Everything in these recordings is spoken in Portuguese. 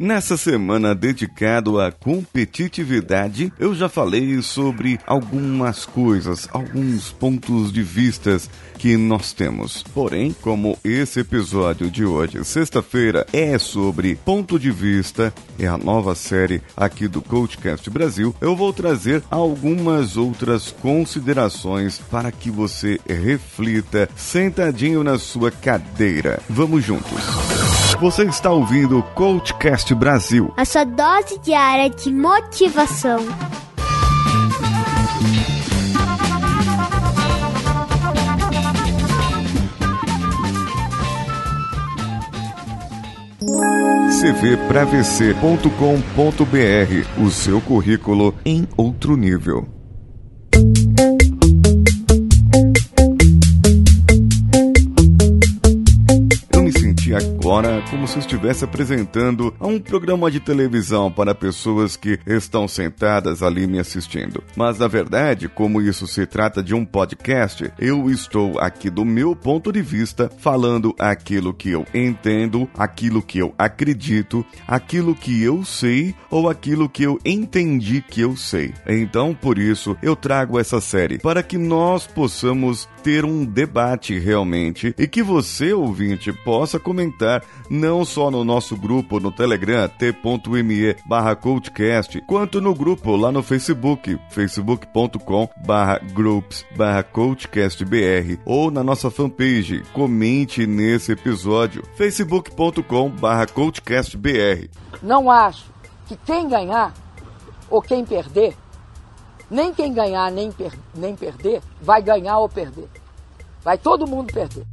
Nessa semana dedicado à competitividade, eu já falei sobre algumas coisas, alguns pontos de vistas que nós temos. Porém, como esse episódio de hoje, sexta-feira, é sobre ponto de vista, é a nova série aqui do Coachcast Brasil, eu vou trazer algumas outras considerações para que você reflita sentadinho na sua cadeira. Vamos juntos. Você está ouvindo o Coachcast Brasil. A sua dose diária de motivação. cvpravc.com.br, o seu currículo em outro nível. Agora como se estivesse apresentando a um programa de televisão para pessoas que estão sentadas ali me assistindo. Mas na verdade, como isso se trata de um podcast, eu estou aqui do meu ponto de vista falando aquilo que eu entendo, aquilo que eu acredito, aquilo que eu sei ou aquilo que eu entendi que eu sei. Então, por isso, eu trago essa série para que nós possamos ter um debate realmente e que você, ouvinte, possa comentar não só no nosso grupo no Telegram, t.me barra coachcast, quanto no grupo lá no Facebook, facebook.com barra groups barra coachcastbr ou na nossa fanpage, comente nesse episódio, facebook.com barra coachcastbr. Não acho que quem ganhar ou quem perder nem quem ganhar nem, per nem perder vai ganhar ou perder. Vai todo mundo perder.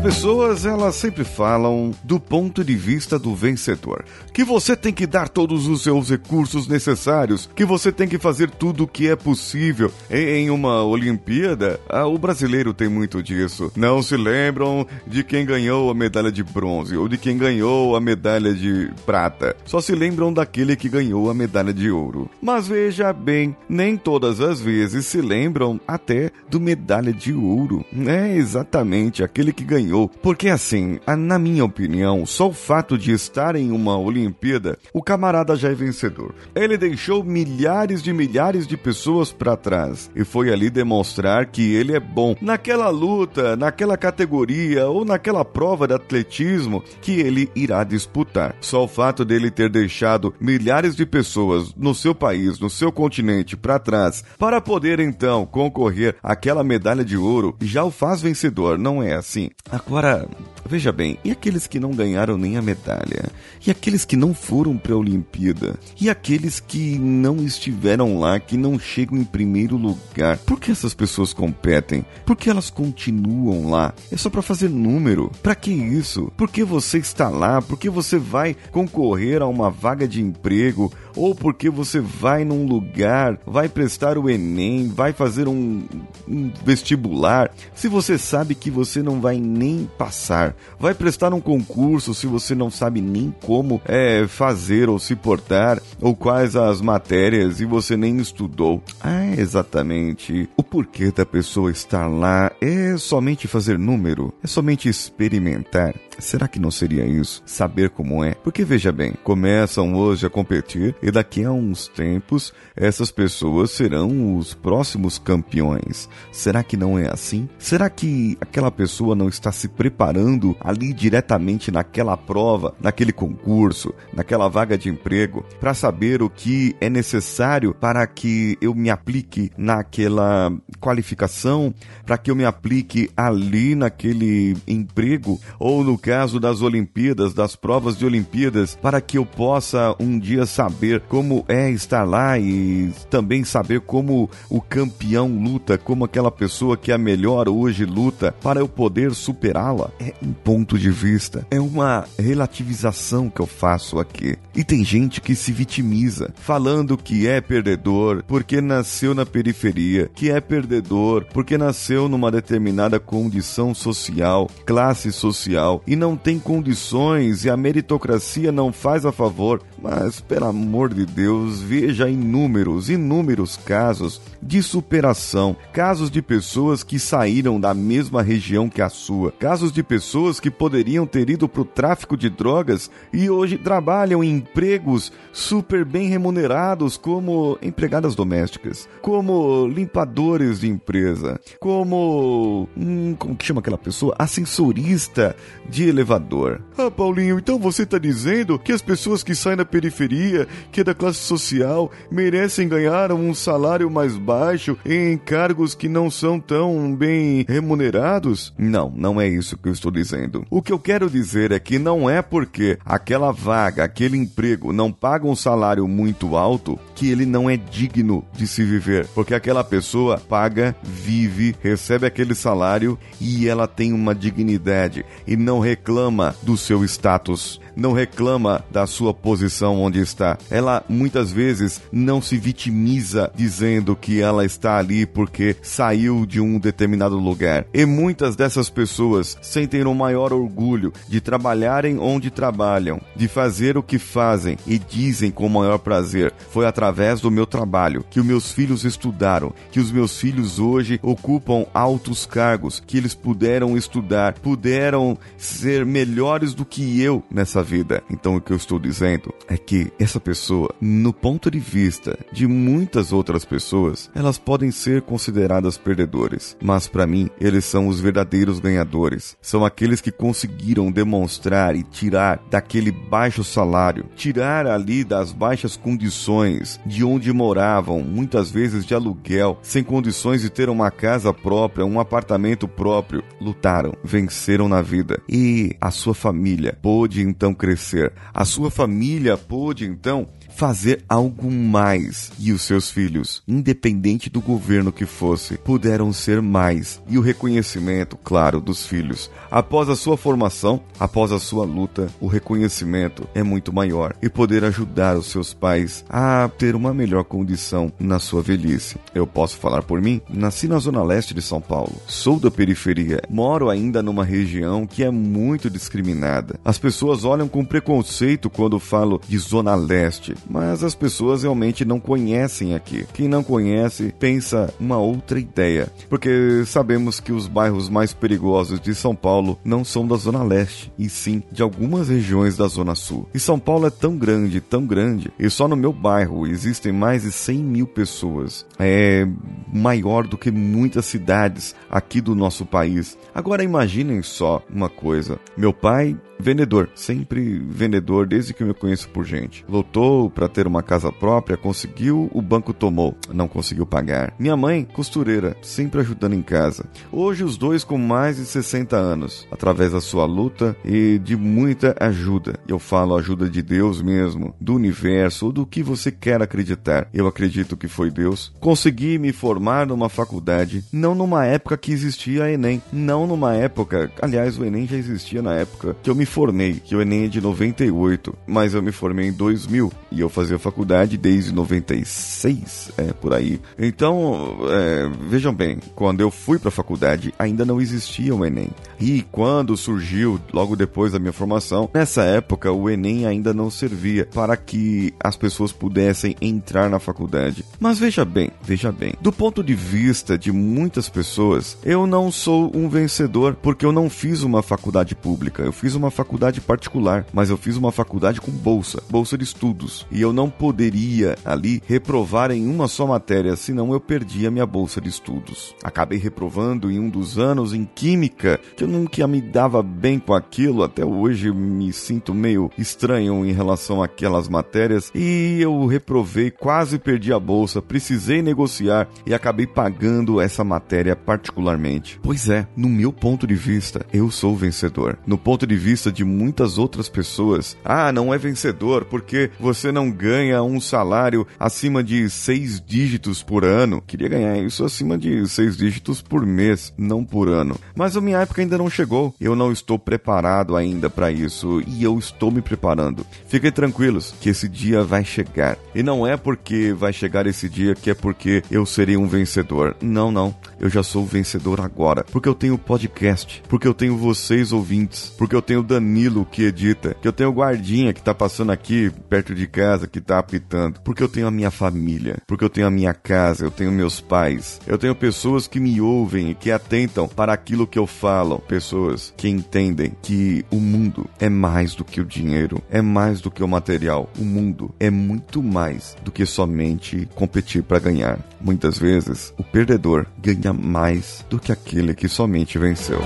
As pessoas, elas sempre falam do ponto de vista do vencedor, que você tem que dar todos os seus recursos necessários, que você tem que fazer tudo o que é possível. Em uma Olimpíada, ah, o brasileiro tem muito disso. Não se lembram de quem ganhou a medalha de bronze ou de quem ganhou a medalha de prata. Só se lembram daquele que ganhou a medalha de ouro. Mas veja bem, nem todas as vezes se lembram até do medalha de ouro. É exatamente aquele que ganhou ganhou. Porque assim, na minha opinião, só o fato de estar em uma Olimpíada, o camarada já é vencedor. Ele deixou milhares de milhares de pessoas para trás e foi ali demonstrar que ele é bom naquela luta, naquela categoria ou naquela prova de atletismo que ele irá disputar. Só o fato dele ter deixado milhares de pessoas no seu país, no seu continente para trás, para poder então concorrer àquela medalha de ouro, já o faz vencedor, não é assim? Agora, veja bem, e aqueles que não ganharam nem a medalha? E aqueles que não foram para a Olimpíada? E aqueles que não estiveram lá, que não chegam em primeiro lugar? Por que essas pessoas competem? Por que elas continuam lá? É só para fazer número? Para que isso? Por que você está lá? Por que você vai concorrer a uma vaga de emprego? Ou porque você vai num lugar, vai prestar o Enem, vai fazer um, um vestibular? Se você sabe que você não vai nem passar. Vai prestar um concurso se você não sabe nem como é, fazer ou se portar, ou quais as matérias e você nem estudou. Ah, exatamente. O porquê da pessoa estar lá é somente fazer número, é somente experimentar. Será que não seria isso? Saber como é? Porque veja bem, começam hoje a competir e daqui a uns tempos essas pessoas serão os próximos campeões. Será que não é assim? Será que aquela pessoa não está se preparando ali diretamente naquela prova, naquele concurso, naquela vaga de emprego, para saber o que é necessário para que eu me aplique naquela qualificação, para que eu me aplique ali naquele emprego ou no caso das Olimpíadas, das provas de Olimpíadas, para que eu possa um dia saber como é estar lá e também saber como o campeão luta, como aquela pessoa que é a melhor hoje luta, para eu poder superá-la. É um ponto de vista, é uma relativização que eu faço aqui. E tem gente que se vitimiza, falando que é perdedor porque nasceu na periferia, que é perdedor porque nasceu numa determinada condição social, classe social e não tem condições e a meritocracia não faz a favor. Mas, pelo amor de Deus, veja inúmeros, inúmeros casos de superação, casos de pessoas que saíram da mesma região que a sua, casos de pessoas que poderiam ter ido para o tráfico de drogas e hoje trabalham em empregos super bem remunerados como empregadas domésticas, como limpadores de empresa, como. Hum, como que chama aquela pessoa? Ascensorista de elevador. Ah, Paulinho, então você está dizendo que as pessoas que saem da periferia, que é da classe social, merecem ganhar um salário mais baixo em cargos que não são tão bem remunerados? Não, não é isso que eu estou dizendo. O que eu quero dizer é que não é porque aquela vaga, aquele emprego não paga um salário muito alto que ele não é digno de se viver, porque aquela pessoa paga, vive, recebe aquele salário e ela tem uma dignidade e não reclama do seu status não reclama da sua posição onde está. Ela muitas vezes não se vitimiza dizendo que ela está ali porque saiu de um determinado lugar. E muitas dessas pessoas sentem o maior orgulho de trabalharem onde trabalham, de fazer o que fazem e dizem com o maior prazer: foi através do meu trabalho que os meus filhos estudaram, que os meus filhos hoje ocupam altos cargos, que eles puderam estudar, puderam ser melhores do que eu nessa vida. Então o que eu estou dizendo é que essa pessoa, no ponto de vista de muitas outras pessoas, elas podem ser consideradas perdedores, mas para mim eles são os verdadeiros ganhadores. São aqueles que conseguiram demonstrar e tirar daquele baixo salário, tirar ali das baixas condições de onde moravam, muitas vezes de aluguel, sem condições de ter uma casa própria, um apartamento próprio, lutaram, venceram na vida e a sua família pôde então crescer. A sua família pôde então fazer algo mais. E os seus filhos, independente do governo que fosse, puderam ser mais. E o reconhecimento, claro, dos filhos. Após a sua formação, após a sua luta, o reconhecimento é muito maior e poder ajudar os seus pais a ter uma melhor condição na sua velhice. Eu posso falar por mim? Nasci na zona leste de São Paulo. Sou da periferia. Moro ainda numa região que é muito discriminada. As pessoas olham com preconceito quando falo de zona leste, mas as pessoas realmente não conhecem aqui. Quem não conhece pensa uma outra ideia, porque sabemos que os bairros mais perigosos de São Paulo não são da Zona Leste, e sim de algumas regiões da Zona Sul. E São Paulo é tão grande, tão grande, e só no meu bairro existem mais de 100 mil pessoas. É maior do que muitas cidades aqui do nosso país. Agora imaginem só uma coisa: meu pai vendedor, sempre vendedor desde que eu me conheço por gente. Lutou para ter uma casa própria, conseguiu, o banco tomou, não conseguiu pagar. Minha mãe, costureira, sempre ajudando em casa. Hoje os dois com mais de 60 anos, através da sua luta e de muita ajuda. Eu falo ajuda de Deus mesmo, do universo ou do que você quer acreditar. Eu acredito que foi Deus. Consegui me formar numa faculdade, não numa época que existia a ENEM, não numa época, aliás, o ENEM já existia na época que eu me formei, que o Enem é de 98, mas eu me formei em 2000 e eu fazia faculdade desde 96, é por aí. Então, é, vejam bem, quando eu fui para a faculdade ainda não existia o Enem. E quando surgiu, logo depois da minha formação, nessa época o Enem ainda não servia para que as pessoas pudessem entrar na faculdade. Mas veja bem, veja bem, do ponto de vista de muitas pessoas, eu não sou um vencedor porque eu não fiz uma faculdade pública, eu fiz uma faculdade particular, mas eu fiz uma faculdade com bolsa, bolsa de estudos, e eu não poderia ali reprovar em uma só matéria, senão eu perdia minha bolsa de estudos. Acabei reprovando em um dos anos em química, que eu nunca me dava bem com aquilo, até hoje me sinto meio estranho em relação àquelas matérias, e eu reprovei, quase perdi a bolsa, precisei negociar e acabei pagando essa matéria particularmente. Pois é, no meu ponto de vista, eu sou vencedor. No ponto de vista de muitas outras pessoas. Ah, não é vencedor porque você não não ganha um salário acima de seis dígitos por ano. Queria ganhar isso acima de seis dígitos por mês, não por ano. Mas a minha época ainda não chegou. Eu não estou preparado ainda para isso e eu estou me preparando. Fiquem tranquilos que esse dia vai chegar. E não é porque vai chegar esse dia que é porque eu serei um vencedor. Não, não. Eu já sou vencedor agora. Porque eu tenho podcast, porque eu tenho vocês ouvintes, porque eu tenho Danilo que edita, que eu tenho o guardinha que tá passando aqui perto de casa que tá apitando, porque eu tenho a minha família, porque eu tenho a minha casa, eu tenho meus pais, eu tenho pessoas que me ouvem e que atentam para aquilo que eu falo, pessoas que entendem que o mundo é mais do que o dinheiro, é mais do que o material. O mundo é muito mais do que somente competir para ganhar. Muitas vezes, o perdedor ganha mais do que aquele que somente venceu.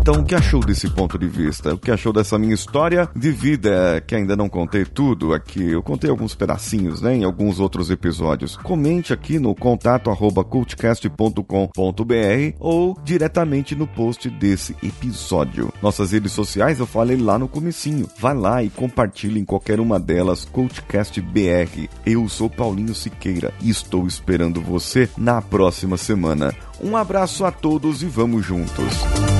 Então, o que achou desse ponto de vista? O que achou dessa minha história de vida, que ainda não contei tudo aqui? Eu contei alguns pedacinhos, né, em alguns outros episódios. Comente aqui no contato ou diretamente no post desse episódio. Nossas redes sociais eu falei lá no comecinho. Vai lá e compartilhe em qualquer uma delas, Cultcast BR. Eu sou Paulinho Siqueira e estou esperando você na próxima semana. Um abraço a todos e vamos juntos.